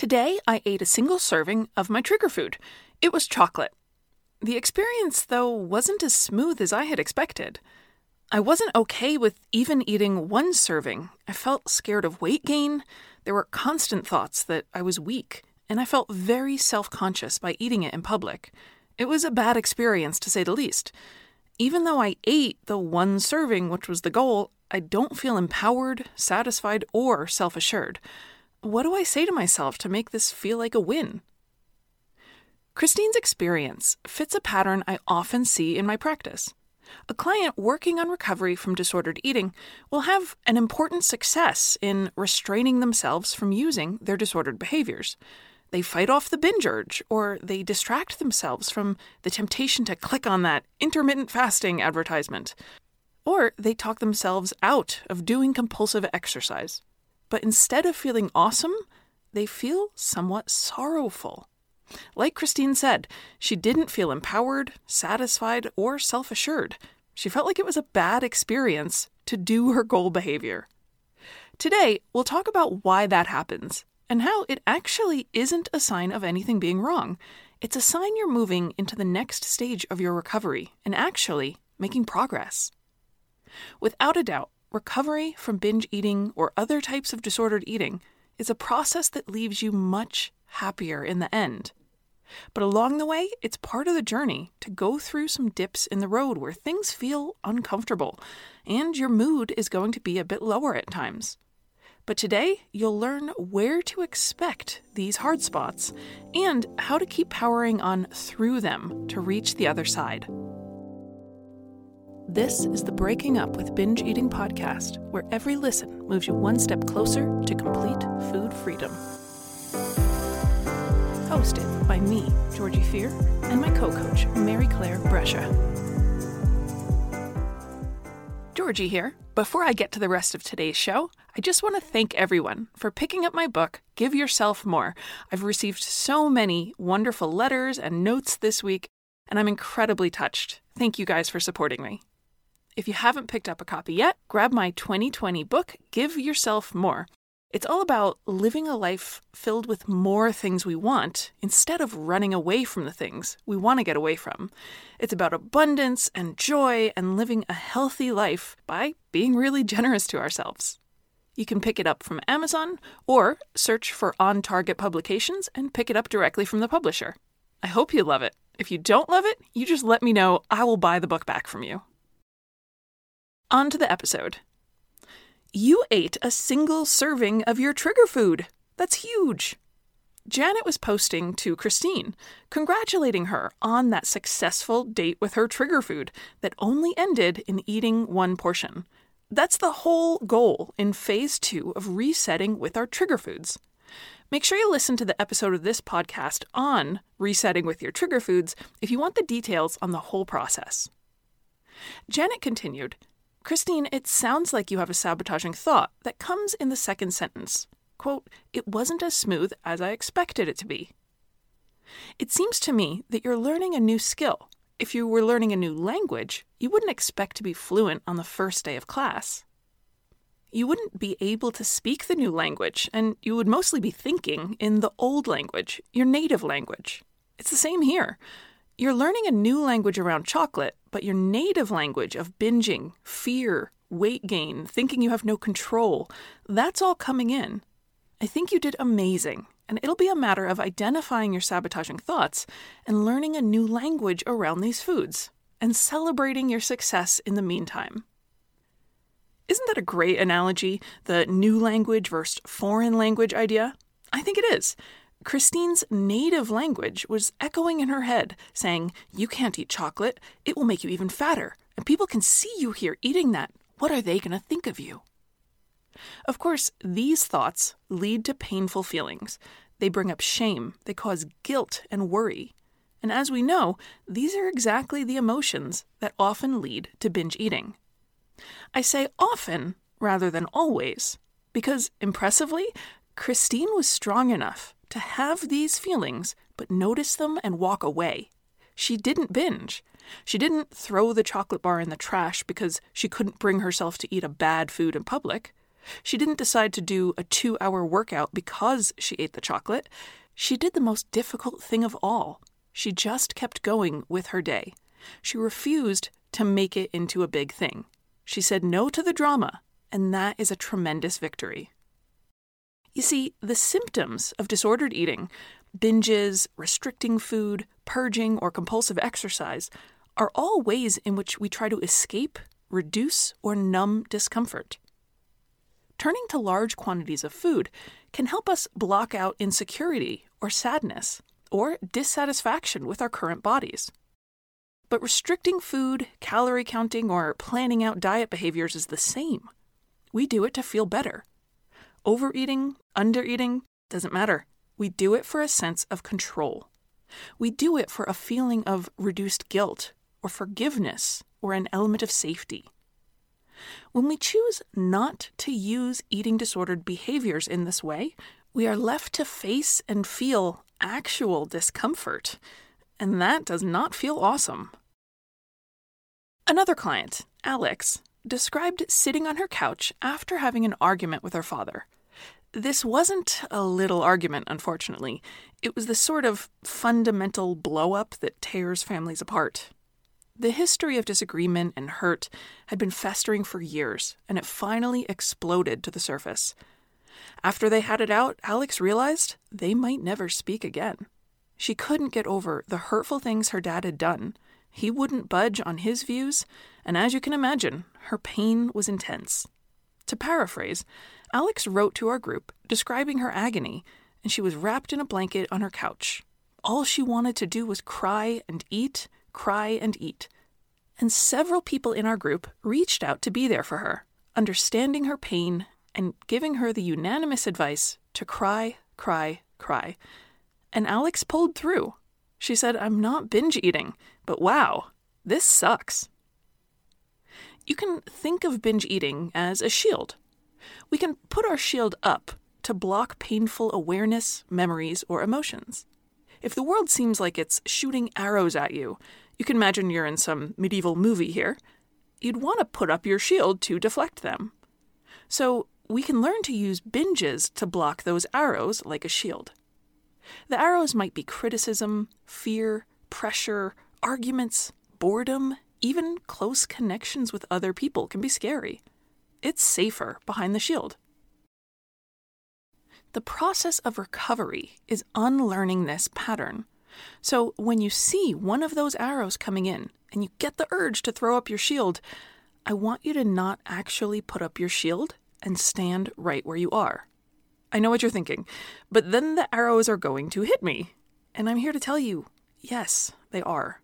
Today, I ate a single serving of my trigger food. It was chocolate. The experience, though, wasn't as smooth as I had expected. I wasn't okay with even eating one serving. I felt scared of weight gain. There were constant thoughts that I was weak, and I felt very self conscious by eating it in public. It was a bad experience, to say the least. Even though I ate the one serving, which was the goal, I don't feel empowered, satisfied, or self assured. What do I say to myself to make this feel like a win? Christine's experience fits a pattern I often see in my practice. A client working on recovery from disordered eating will have an important success in restraining themselves from using their disordered behaviors. They fight off the binge urge, or they distract themselves from the temptation to click on that intermittent fasting advertisement, or they talk themselves out of doing compulsive exercise. But instead of feeling awesome, they feel somewhat sorrowful. Like Christine said, she didn't feel empowered, satisfied, or self assured. She felt like it was a bad experience to do her goal behavior. Today, we'll talk about why that happens and how it actually isn't a sign of anything being wrong. It's a sign you're moving into the next stage of your recovery and actually making progress. Without a doubt, recovery from binge eating or other types of disordered eating is a process that leaves you much happier in the end. But along the way, it's part of the journey to go through some dips in the road where things feel uncomfortable and your mood is going to be a bit lower at times. But today, you'll learn where to expect these hard spots and how to keep powering on through them to reach the other side. This is the Breaking Up with Binge Eating podcast, where every listen moves you one step closer to complete food freedom. Hosted by me, Georgie Fear, and my co coach, Mary Claire Brescia. Georgie here. Before I get to the rest of today's show, I just want to thank everyone for picking up my book, Give Yourself More. I've received so many wonderful letters and notes this week, and I'm incredibly touched. Thank you guys for supporting me. If you haven't picked up a copy yet, grab my 2020 book, Give Yourself More. It's all about living a life filled with more things we want instead of running away from the things we want to get away from. It's about abundance and joy and living a healthy life by being really generous to ourselves. You can pick it up from Amazon or search for On Target Publications and pick it up directly from the publisher. I hope you love it. If you don't love it, you just let me know. I will buy the book back from you. On to the episode. You ate a single serving of your trigger food. That's huge. Janet was posting to Christine, congratulating her on that successful date with her trigger food that only ended in eating one portion. That's the whole goal in phase two of resetting with our trigger foods. Make sure you listen to the episode of this podcast on resetting with your trigger foods if you want the details on the whole process. Janet continued Christine, it sounds like you have a sabotaging thought that comes in the second sentence. Quote, it wasn't as smooth as I expected it to be. It seems to me that you're learning a new skill. If you were learning a new language, you wouldn't expect to be fluent on the first day of class. You wouldn't be able to speak the new language, and you would mostly be thinking in the old language, your native language. It's the same here. You're learning a new language around chocolate, but your native language of binging, fear, weight gain, thinking you have no control, that's all coming in. I think you did amazing, and it'll be a matter of identifying your sabotaging thoughts and learning a new language around these foods and celebrating your success in the meantime. Isn't that a great analogy, the new language versus foreign language idea? I think it is. Christine's native language was echoing in her head, saying, You can't eat chocolate. It will make you even fatter. And people can see you here eating that. What are they going to think of you? Of course, these thoughts lead to painful feelings. They bring up shame, they cause guilt and worry. And as we know, these are exactly the emotions that often lead to binge eating. I say often rather than always, because impressively, Christine was strong enough to have these feelings, but notice them and walk away. She didn't binge. She didn't throw the chocolate bar in the trash because she couldn't bring herself to eat a bad food in public. She didn't decide to do a two hour workout because she ate the chocolate. She did the most difficult thing of all. She just kept going with her day. She refused to make it into a big thing. She said no to the drama, and that is a tremendous victory. You see, the symptoms of disordered eating, binges, restricting food, purging, or compulsive exercise, are all ways in which we try to escape, reduce, or numb discomfort. Turning to large quantities of food can help us block out insecurity or sadness or dissatisfaction with our current bodies. But restricting food, calorie counting, or planning out diet behaviors is the same. We do it to feel better. Overeating, undereating, doesn't matter. We do it for a sense of control. We do it for a feeling of reduced guilt, or forgiveness, or an element of safety. When we choose not to use eating disordered behaviors in this way, we are left to face and feel actual discomfort, and that does not feel awesome. Another client, Alex, described sitting on her couch after having an argument with her father. This wasn't a little argument, unfortunately. It was the sort of fundamental blow up that tears families apart. The history of disagreement and hurt had been festering for years, and it finally exploded to the surface. After they had it out, Alex realized they might never speak again. She couldn't get over the hurtful things her dad had done. He wouldn't budge on his views, and as you can imagine, her pain was intense. To paraphrase, Alex wrote to our group describing her agony, and she was wrapped in a blanket on her couch. All she wanted to do was cry and eat, cry and eat. And several people in our group reached out to be there for her, understanding her pain and giving her the unanimous advice to cry, cry, cry. And Alex pulled through. She said, I'm not binge eating, but wow, this sucks. You can think of binge eating as a shield. We can put our shield up to block painful awareness, memories, or emotions. If the world seems like it's shooting arrows at you, you can imagine you're in some medieval movie here, you'd want to put up your shield to deflect them. So we can learn to use binges to block those arrows like a shield. The arrows might be criticism, fear, pressure, arguments, boredom, even close connections with other people can be scary. It's safer behind the shield. The process of recovery is unlearning this pattern. So when you see one of those arrows coming in and you get the urge to throw up your shield, I want you to not actually put up your shield and stand right where you are. I know what you're thinking, but then the arrows are going to hit me. And I'm here to tell you yes, they are.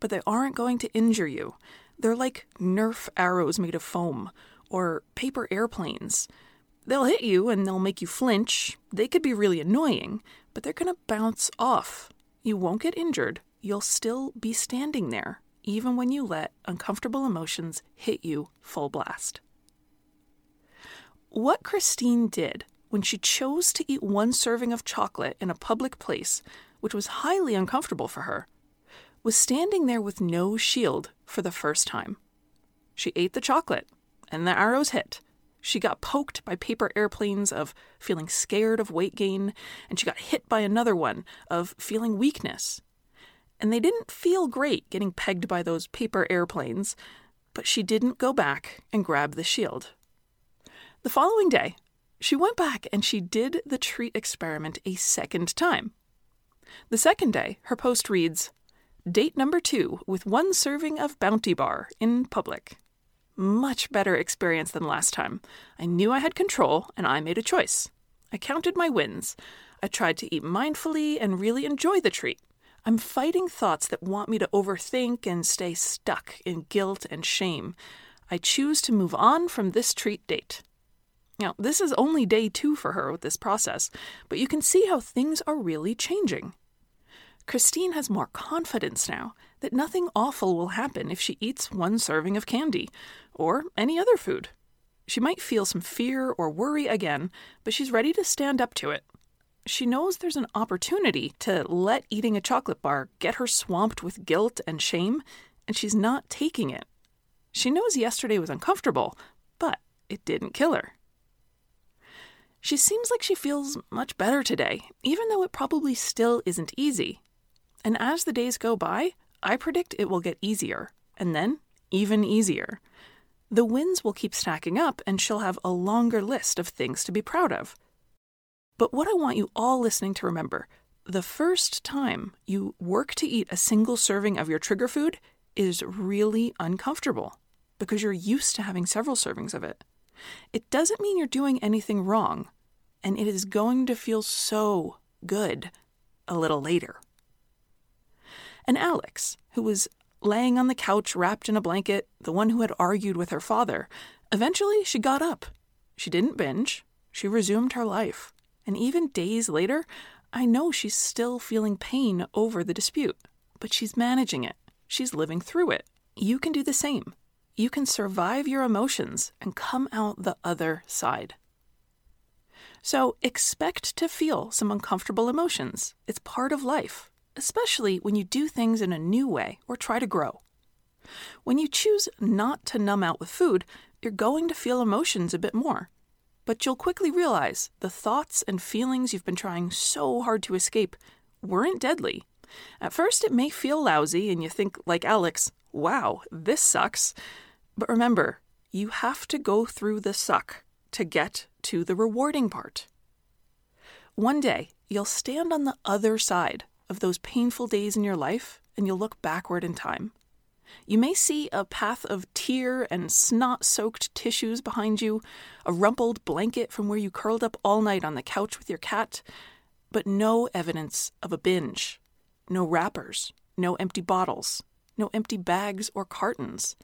But they aren't going to injure you. They're like Nerf arrows made of foam or paper airplanes. They'll hit you and they'll make you flinch. They could be really annoying, but they're going to bounce off. You won't get injured. You'll still be standing there, even when you let uncomfortable emotions hit you full blast. What Christine did when she chose to eat one serving of chocolate in a public place, which was highly uncomfortable for her, was standing there with no shield for the first time. She ate the chocolate, and the arrows hit. She got poked by paper airplanes of feeling scared of weight gain, and she got hit by another one of feeling weakness. And they didn't feel great getting pegged by those paper airplanes, but she didn't go back and grab the shield. The following day, she went back and she did the treat experiment a second time. The second day, her post reads Date number two with one serving of Bounty Bar in public. Much better experience than last time. I knew I had control and I made a choice. I counted my wins. I tried to eat mindfully and really enjoy the treat. I'm fighting thoughts that want me to overthink and stay stuck in guilt and shame. I choose to move on from this treat date. Now, this is only day two for her with this process, but you can see how things are really changing. Christine has more confidence now that nothing awful will happen if she eats one serving of candy or any other food. She might feel some fear or worry again, but she's ready to stand up to it. She knows there's an opportunity to let eating a chocolate bar get her swamped with guilt and shame, and she's not taking it. She knows yesterday was uncomfortable, but it didn't kill her. She seems like she feels much better today, even though it probably still isn't easy. And as the days go by, I predict it will get easier, and then even easier. The wins will keep stacking up, and she'll have a longer list of things to be proud of. But what I want you all listening to remember the first time you work to eat a single serving of your trigger food is really uncomfortable because you're used to having several servings of it. It doesn't mean you're doing anything wrong, and it is going to feel so good a little later. And Alex, who was laying on the couch wrapped in a blanket, the one who had argued with her father, eventually she got up. She didn't binge, she resumed her life. And even days later, I know she's still feeling pain over the dispute, but she's managing it. She's living through it. You can do the same. You can survive your emotions and come out the other side. So expect to feel some uncomfortable emotions. It's part of life, especially when you do things in a new way or try to grow. When you choose not to numb out with food, you're going to feel emotions a bit more. But you'll quickly realize the thoughts and feelings you've been trying so hard to escape weren't deadly. At first, it may feel lousy, and you think, like Alex, wow, this sucks. But remember, you have to go through the suck to get to the rewarding part. One day, you'll stand on the other side of those painful days in your life and you'll look backward in time. You may see a path of tear and snot soaked tissues behind you, a rumpled blanket from where you curled up all night on the couch with your cat, but no evidence of a binge. No wrappers, no empty bottles, no empty bags or cartons.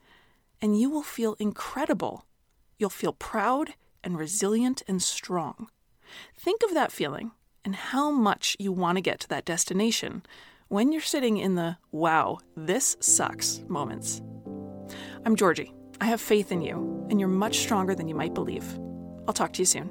And you will feel incredible. You'll feel proud and resilient and strong. Think of that feeling and how much you want to get to that destination when you're sitting in the wow, this sucks moments. I'm Georgie. I have faith in you, and you're much stronger than you might believe. I'll talk to you soon.